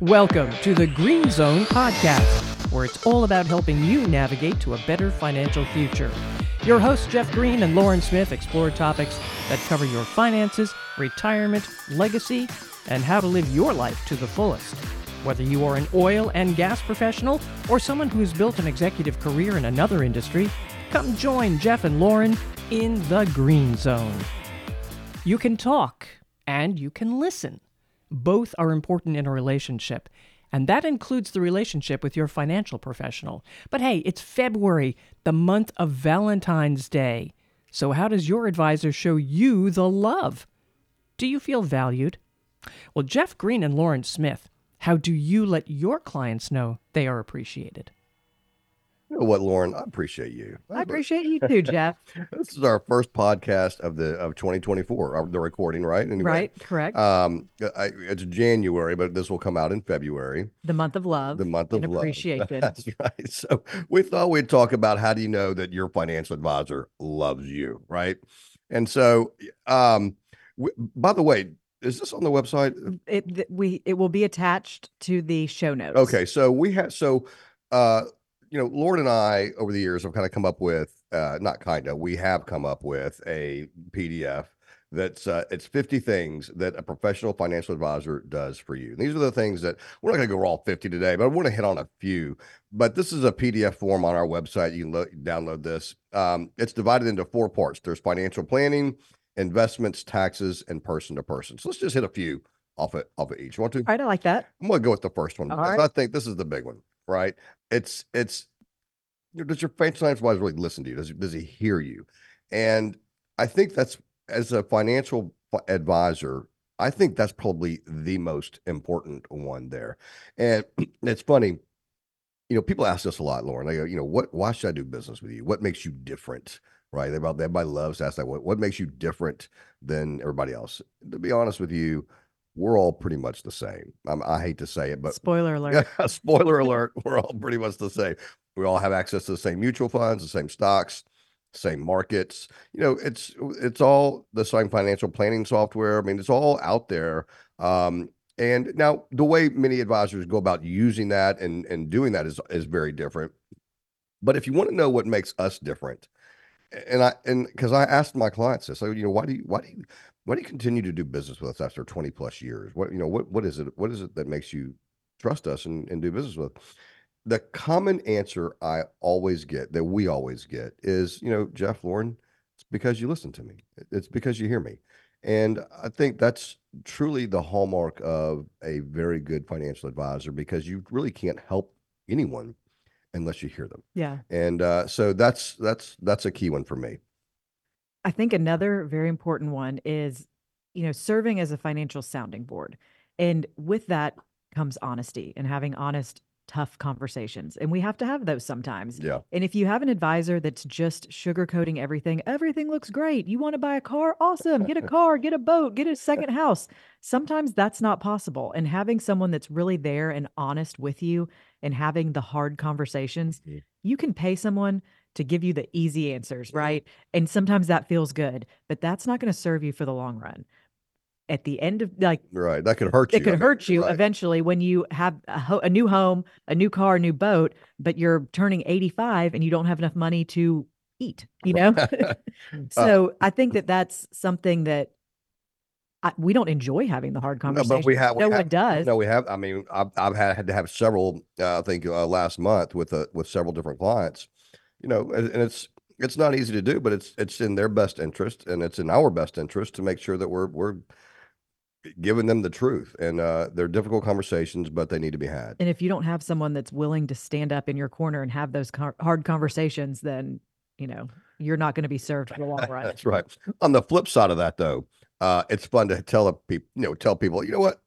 Welcome to the Green Zone Podcast, where it's all about helping you navigate to a better financial future. Your hosts, Jeff Green and Lauren Smith, explore topics that cover your finances, retirement, legacy, and how to live your life to the fullest. Whether you are an oil and gas professional or someone who's built an executive career in another industry, come join Jeff and Lauren in the Green Zone. You can talk and you can listen. Both are important in a relationship, and that includes the relationship with your financial professional. But hey, it's February, the month of Valentine's Day. So, how does your advisor show you the love? Do you feel valued? Well, Jeff Green and Lauren Smith, how do you let your clients know they are appreciated? You know what, Lauren? I appreciate you. I appreciate you too, Jeff. This is our first podcast of the of 2024. uh, The recording, right? Anyway, Right, correct. Um, I, it's January, but this will come out in February, the month of love. the month of love. appreciation. That's right. So we thought we'd talk about how do you know that your financial advisor loves you, right? And so, um, w- by the way, is this on the website? It th- we it will be attached to the show notes. Okay, so we have so uh you know, Lauren and I over the years have kind of come up with uh not kind of, we have come up with a PDF that's uh it's 50 things that a professional financial advisor does for you. And these are the things that we're not going to go all 50 today, but I want to hit on a few. But this is a PDF form on our website. You can lo- download this. Um it's divided into four parts. There's financial planning, investments, taxes, and person to person. So let's just hit a few off it off of each. You want to? All right, I like that. I'm gonna go with the first one All right. I think this is the big one, right? It's it's does your financial advisor really listen to you? Does he, does he hear you? And I think that's as a financial advisor, I think that's probably the most important one there. And it's funny, you know, people ask us a lot, Lauren. They go, you know, what? Why should I do business with you? What makes you different? Right? Everybody, everybody loves to ask that. What what makes you different than everybody else? To be honest with you, we're all pretty much the same. Um, I hate to say it, but Spoiler alert. spoiler alert, we're all pretty much the same. We all have access to the same mutual funds, the same stocks, same markets. You know, it's it's all the same financial planning software. I mean, it's all out there. Um, and now the way many advisors go about using that and and doing that is is very different. But if you want to know what makes us different, and I and because I asked my clients this, so you know, why do you why do you why do you continue to do business with us after 20 plus years? What you know, what what is it? What is it that makes you trust us and, and do business with? The common answer I always get, that we always get, is you know, Jeff Lauren, it's because you listen to me. It's because you hear me. And I think that's truly the hallmark of a very good financial advisor because you really can't help anyone unless you hear them. Yeah. And uh, so that's that's that's a key one for me. I think another very important one is, you know, serving as a financial sounding board. And with that comes honesty and having honest, tough conversations. And we have to have those sometimes. Yeah. And if you have an advisor that's just sugarcoating everything, everything looks great. You want to buy a car? Awesome. Get a car, get a boat, get a second house. Sometimes that's not possible. And having someone that's really there and honest with you and having the hard conversations, Mhm. you can pay someone to give you the easy answers, right? And sometimes that feels good, but that's not going to serve you for the long run. At the end of like Right. That could hurt you. it could hurt you right. eventually when you have a, ho- a new home, a new car, a new boat, but you're turning 85 and you don't have enough money to eat, you know? Uh, so I think that that's something that I, we don't enjoy having the hard No, but we have. we no have- one does. No, we have. I mean, I've, I've had, had to have several. Uh, I think uh, last month with uh, with several different clients. You know, and, and it's it's not easy to do, but it's it's in their best interest, and it's in our best interest to make sure that we're we're giving them the truth. And uh, they're difficult conversations, but they need to be had. And if you don't have someone that's willing to stand up in your corner and have those hard conversations, then, you know, you're not going to be served for the long run. That's right. On the flip side of that, though, uh, it's fun to tell people, you know, tell people, you know what,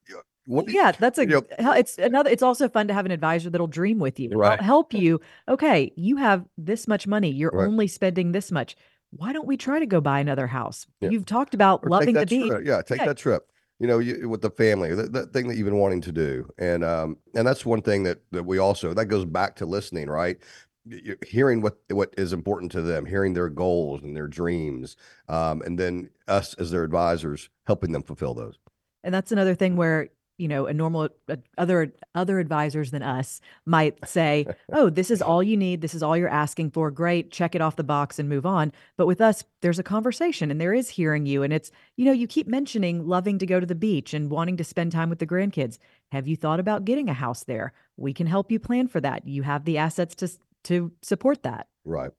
what yeah, that's a you know- it's another it's also fun to have an advisor that'll dream with you. Help- Right. Help you. Okay, you have this much money. You're Right. only spending this much. Why don't we try to go buy another house? Yeah. You've talked about Or loving the beach. trip. Yeah, take Yeah. that trip. You know, you, with the family, that, that thing that you've been wanting to do, and um, and that's one thing that that we also that goes back to listening, right? Y- y- Hearing what what is important to them, hearing their goals and their dreams, um, and then us as their advisors helping them fulfill those. And that's another thing where you know a normal uh, other other advisors than us might say oh this is all you need this is all you're asking for great check it off the box and move on but with us there's a conversation and there is hearing you and it's you know you keep mentioning loving to go to the beach and wanting to spend time with the grandkids have you thought about getting a house there we can help you plan for that you have the assets to to support that Right.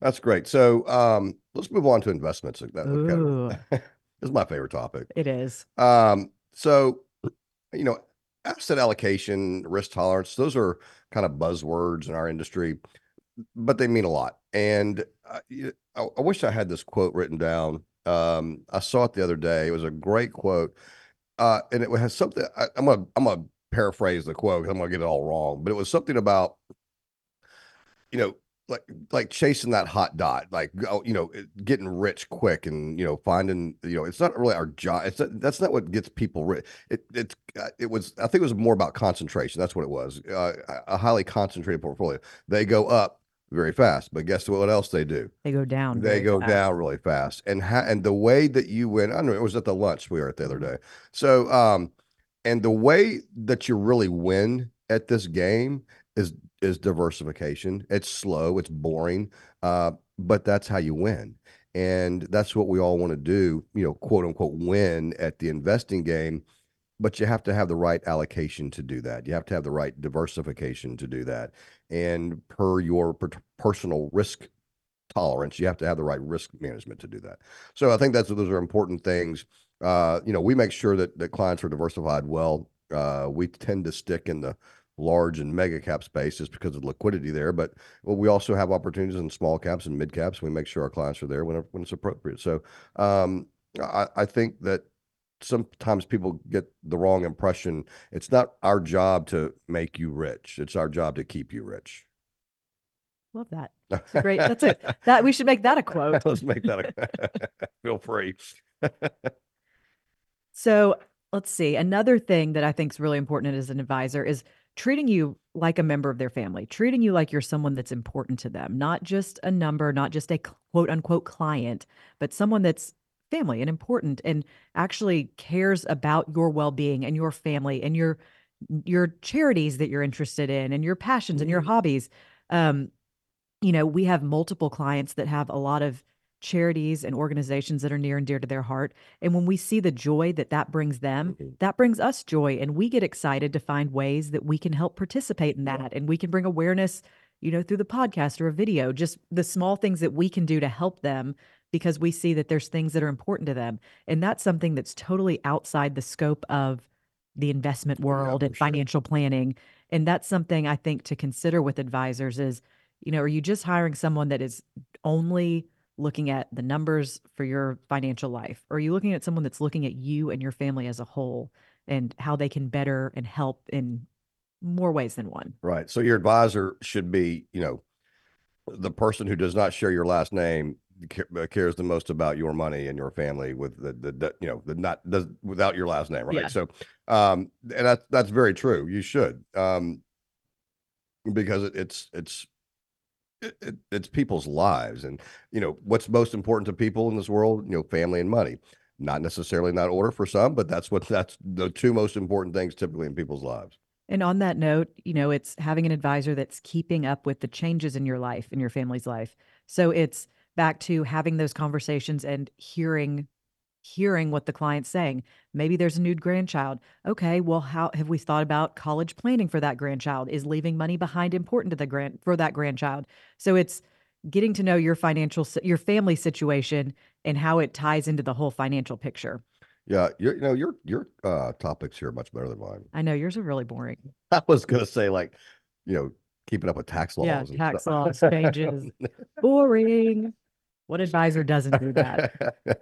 That's great. So um, let's move on to investments. That- that- Ooh. is my favorite topic. it is Um, so, you know, asset allocation, risk tolerance, those are kind of buzzwords in our industry, but they mean a lot. And I y- I, I wish I had this quote written down. Um, I saw it the other day. It was a great quote. Uh, and it has something, I, I'm gonna, I'm gonna paraphrase the quote I'm gonna get it all wrong, but it was something about, you know, like like chasing that hot dot, like you know, getting rich quick, and you know, finding, you know, it's not really our job. It's not, that's not what gets people rich. It it's uh, it was. I think it was more about concentration. That's what it was. Uh, a highly concentrated portfolio. They go up very fast, but guess what else they do? they go down They go fast. down really fast, and ha- and the way that you win. I don't know. It was at the lunch we were at the other day. So, um, and the way that you really win at this game is is diversification. It's slow. It's boring. Uh, but that's how you win, and that's what we all want to do. You know, quote unquote, win at the investing game. But you have to have the right allocation to do that. You have to have the right diversification to do that, and per your per- personal risk tolerance. You have to have the right risk management to do that. So I think that's those are important things. Uh, you know, we make sure that that clients are diversified well. Uh, we tend to stick in the large and mega cap space just because of liquidity there, but well, we also have opportunities in small caps and mid caps. We make sure our clients are there when when it's appropriate. So um, I, I think that sometimes people get the wrong impression. It's not our job to make you rich. It's our job to keep you rich. love that That's a great that's it that we should make that a quote Let's make that a quote feel free. So let's see. Another thing that I think is really important as an advisor is treating you like a member of their family, treating you like you're someone that's important to them, not just a number, not just a quote unquote client, but someone that's family and important and actually cares about your well-being and your family and your your charities that you're interested in and your passions and your Mhm. hobbies. Um, you know, we have multiple clients that have a lot of charities and organizations that are near and dear to their heart. And when we see the joy that that brings them, Mhm. that brings us joy. And we get excited to find ways that we can help participate in that. And we can bring awareness, you know, through the podcast or a video, just the small things that we can do to help them because we see that there's things that are important to them. And that's something that's totally outside the scope of the investment world for and sure. financial planning. And that's something I think to consider with advisors is, you know, are you just hiring someone that is only looking at the numbers for your financial life? Or are you looking at someone that's looking at you and your family as a whole and how they can better and help in more ways than one? Right. So your advisor should be, you know, the person who does not share your last name uh, cares the most about your money and your family with the, the, the you know, the not does without your last name. Right. Yeah. So, um, and that's, that's very true. You should, um, because it, it's, it's, it, it, it's people's lives and you know what's most important to people in this world you know family and money not necessarily in that order for some but that's what that's the two most important things typically in people's lives And on that note, you know, it's having an advisor that's keeping up with the changes in your life, in your family's life. So it's back to having those conversations and hearing hearing what the client's saying. Maybe there's a new grandchild. Okay, well, how have we thought about college planning for that grandchild? Is leaving money behind important to the grand for that grandchild? So it's getting to know your financial your family situation and how it ties into the whole financial picture. yeah you you know your your uh topics here are much better than mine I know yours are really boring. i was gonna say like you know keeping up with tax laws Yeah, and tax stuff. laws, changes. Boring. What advisor doesn't do that?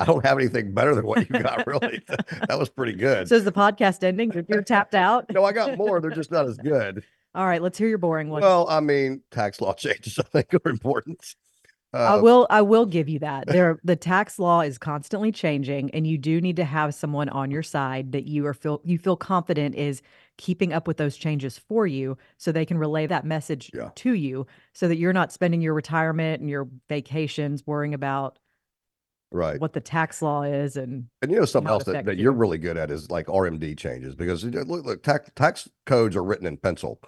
i don't have anything better than what you got really that was pretty good So is the podcast ending? You're- You're tapped out. no i got more they're just not as good All right, let's hear your boring one. well i mean tax law changes i think are important I uh, will I will give you that. There the tax law is constantly changing and you do need to have someone on your side that you are feel you feel confident is keeping up with those changes for you so they can relay that message Yeah. to you so that you're not spending your retirement and your vacations worrying about Right. what the tax law is and And you know something else that, that you. you're really good at is like RMD changes because look, look tax tax codes are written in pencil,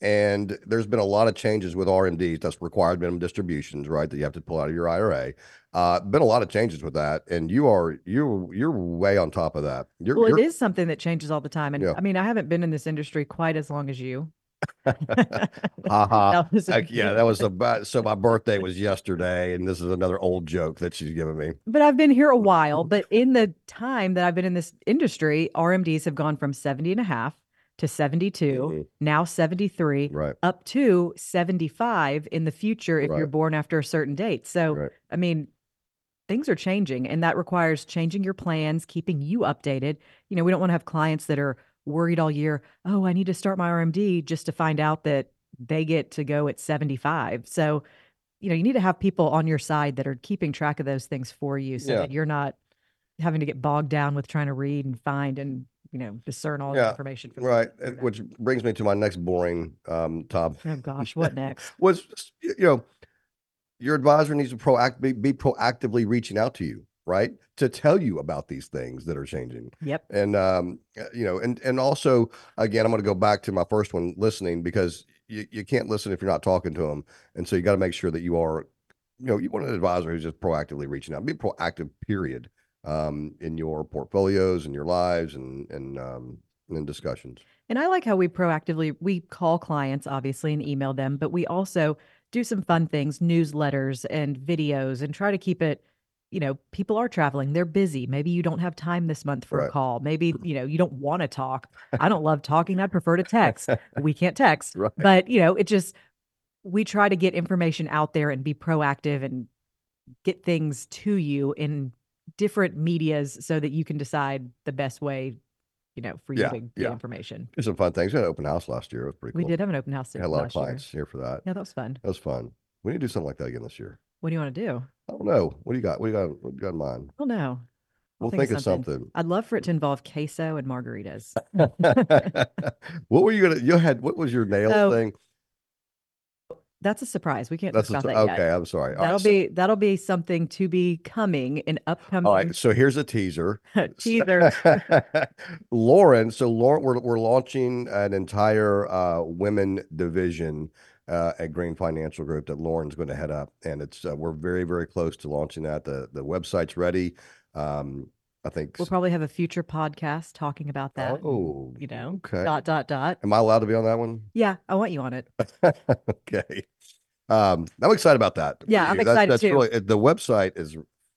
and there's been a lot of changes with RMDs. That's required minimum distributions, right? That you have to pull out of your IRA. Uh, been a lot of changes with that, and you are you you're way on top of that. You're, well, you're it is something that changes all the time. And Yeah. I mean, I haven't been in this industry quite as long as you. haha. That Like, yeah, that was about so my birthday was yesterday, and this is another old joke that she's giving me. but I've been here a while. But in the time that I've been in this industry, RMDs have gone from 70 and a half to 72, Mhm. now 73, Right. up to 75 in the future if you're born after a certain date. So, Right. I mean, things are changing and that requires changing your plans, keeping you updated. You know, we don't want to have clients that are worried all year, oh, I need to start my RMD just to find out that they get to go at 75. So, you know, you need to have people on your side that are keeping track of those things for you so Yeah. that you're not having to get bogged down with trying to read and find and, you know, discern all the Yeah, information. from Right. from and that. Which brings me to my next boring um topic. Oh gosh, what next? was you know your advisor needs to proact be, be proactively reaching out to you right to tell you about these things that are changing Yep. and um uh, you know and and also again i'm going to go back to my first one listening because you, you can't listen if you're not talking to them and so you got to make sure that you are you know you want an advisor who's just proactively reaching out be proactive period um in your portfolios and your lives and and um and in discussions And I like how we proactively we call clients obviously and email them, but we also do some fun things, newsletters and videos and try to keep it you know, people are traveling, they're busy. Maybe you don't have time this month for Right. a call. Maybe, you know, you don't want to talk. I don't love talking. I prefer to text. we can't text. right But, you know, it just we try to get information out there and be proactive and get things to you in different medias so that you can decide the best way, you know, for you Yeah, to get yeah. information. Did some fun things we had an open house last year it was pretty We cool did have an open house had a lot of last year. clients here for that Yeah, that was fun. That was fun. We need to do something like that again this year. What do you want to do? I don't know. What do you got? What do you got? What do you got in mind? Oh no. We'll think, of something. I'd love for it to involve queso and margaritas. what were you gonna? You had what was your nail So, thing? That's a surprise. We can't That's talk a, about that okay. yet. I'm sorry. All That'll so- be that'll be something to be coming in upcoming all right. So here's a teaser. teaser. Lauren. So Lauren, we're we're launching an entire uh, women division uh, at Green Financial Group that Lauren's going to head up, and it's uh, we're very very close to launching that. The the website's ready. Um, I think. We'll probably have a future podcast talking about that. and, oh, you know, okay. dot dot dot. Am I allowed to be on that one? Yeah, I want you on it. okay. Um, I'm excited about that. Yeah, I'm. That's- excited that's too. Really, the website is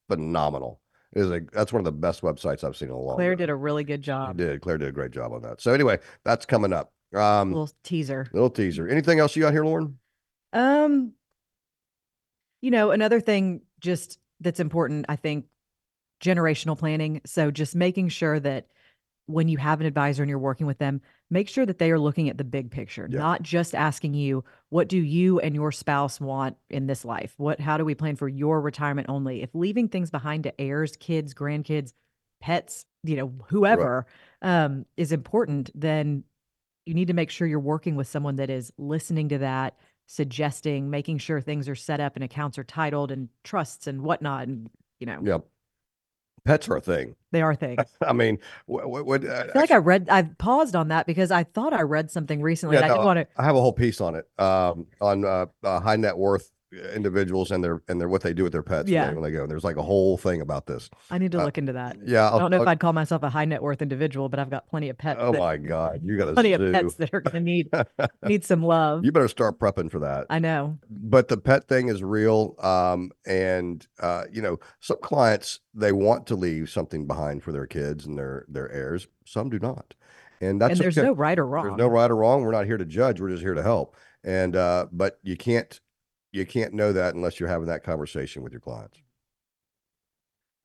phenomenal. It is a that's one of the best websites I've seen in a long. Claire time. did a really good She job. did. Claire did a great job on that. So anyway, that's coming up. Um, Little teaser. little teaser. Anything else you got here, Lauren? Um, you know, another thing just that's important, I think, generational planning. So just making sure that when you have an advisor and you're working with them, make sure that they are looking at the big picture, Yeah. not just asking you, what do you and your spouse want in this life? What how do we plan for your retirement only? If leaving things behind to heirs, kids, grandkids, pets, you know, whoever um is important, then you need to make sure you're working with someone that is listening to that, suggesting, making sure things are set up and accounts are titled and trusts and whatnot. And, you know, Yep. Pets are a thing. they are things. I mean, what? what, what uh, I feel like I read, I paused on that because I thought I read something recently. Yeah, and I didn't want to. I have a whole piece on it. Um, on uh, uh, high net worth individuals and their and their what they do with their pets Yeah. when they go. And there's like a whole thing about this. I need to uh, look into that. Yeah. I don't know if I'd call myself a high net worth individual, but I've got plenty of pets. Oh that, my God, you got plenty of pets that are going to need need some love. you better start prepping for that. I know. But the pet thing is real. Um, and uh, you know, some clients they want to leave something behind for their kids and their their heirs. Some do not, and that's and there's okay. no right or wrong. There's no right or wrong. We're not here to judge. We're just here to help. And uh, but you can't you can't know that unless you're having that conversation with your clients.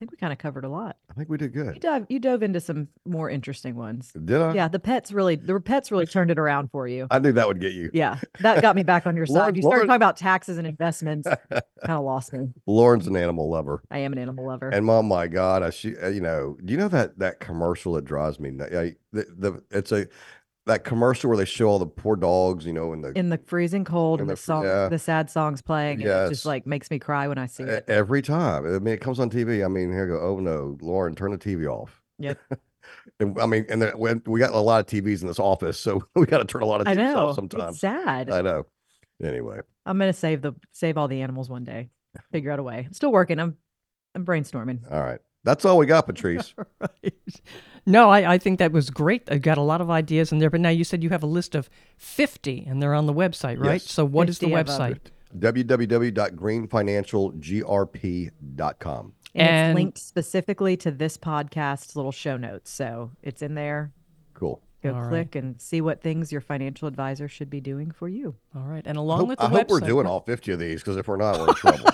I think we kind of covered a lot. I think we did You good. dive, you dove into some more interesting ones. Did I? Yeah, the pets really, the pets really turned it around for you. I knew that would get you. Yeah, that got me back on your Lauren- side. You started Lauren- talking about taxes and investments, kind of lost me. Lauren's an animal lover. I am an animal lover. And oh my God, I she, uh, you know, do you know that that commercial that drives me? I, the, the it's a that commercial where they show all the poor dogs, you know, in the In the freezing cold and the the song, yeah. the sad songs playing, and it just like makes me cry when I see it. every time. I mean, it comes on TV. I mean, here go. Oh no, Lauren, turn the TV off. Yep. and I mean, and then when we got a lot of TVs in this office, so we got to turn a lot of I TVs know. off sometimes. It's sad. I know. Anyway, I'm gonna save the save all the animals one day. Figure out a way. I'm still working. I'm I'm brainstorming. all right. That's all we got, Patrice. right. No, I, I think that was great. I got a lot of ideas in there, but now you said you have a list of 50 and they're on the website, right? Yes. So what is the 50 of 'em. website? www.greenfinancialgrp.com. And, And- it's linked specifically to this podcast's little show notes. So it's in there. Cool. Go All right. click and see what things your financial advisor should be doing for you. All right. And along Hope- with the I hope we're doing all 50 of these because if we're not, we're in trouble.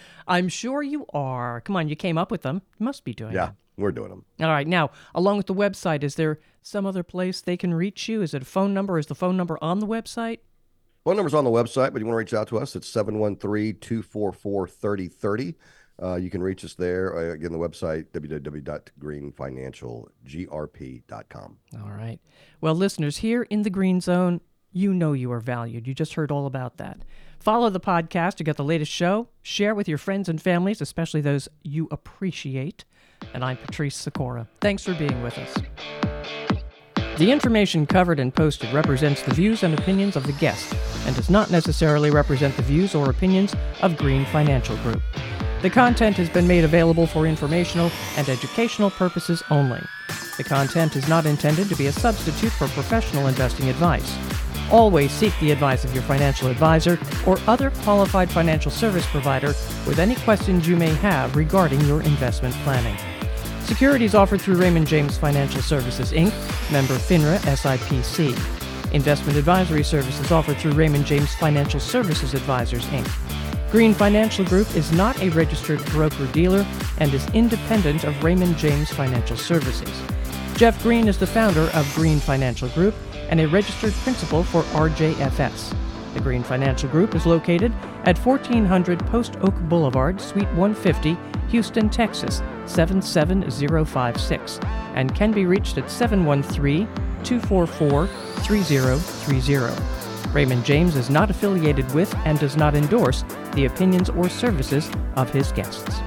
I'm sure you are. Come on, you came up with them. You must be doing yeah, them. we're doing them. All right. Now, along with the website, is there some other place they can reach you? Is it a phone number? Is the phone number on the website? Phone number's on the website, but you want to reach out to us, it's 713-244-3030. Uh, you can reach us there. Uh, again, the website, www.greenfinancialgrp.com. All right. Well, listeners, here in the Green Zone, you know you are valued. You just heard all about that. Follow the podcast to get the latest show. Share with your friends and families, especially those you appreciate. And I'm Patrice Sikora. Thanks for being with us. The information covered and posted represents the views and opinions of the guest and does not necessarily represent the views or opinions of Green Financial Group. The content has been made available for informational and educational purposes only. The content is not intended to be a substitute for professional investing advice. Always seek the advice of your financial advisor or other qualified financial service provider with any questions you may have regarding your investment planning. Securities offered through Raymond James Financial Services Inc., member FINRA SIPC. Investment advisory services offered through Raymond James Financial Services Advisors Inc. Green Financial Group is not a registered broker dealer and is independent of Raymond James Financial Services. Jeff Green is the founder of Green Financial Group and a registered principal for RJFS. The Green Financial Group is located at 1400 Post Oak Boulevard, Suite 150, Houston, Texas 77056, and can be reached at 713 244 3030. Raymond James is not affiliated with and does not endorse the opinions or services of his guests.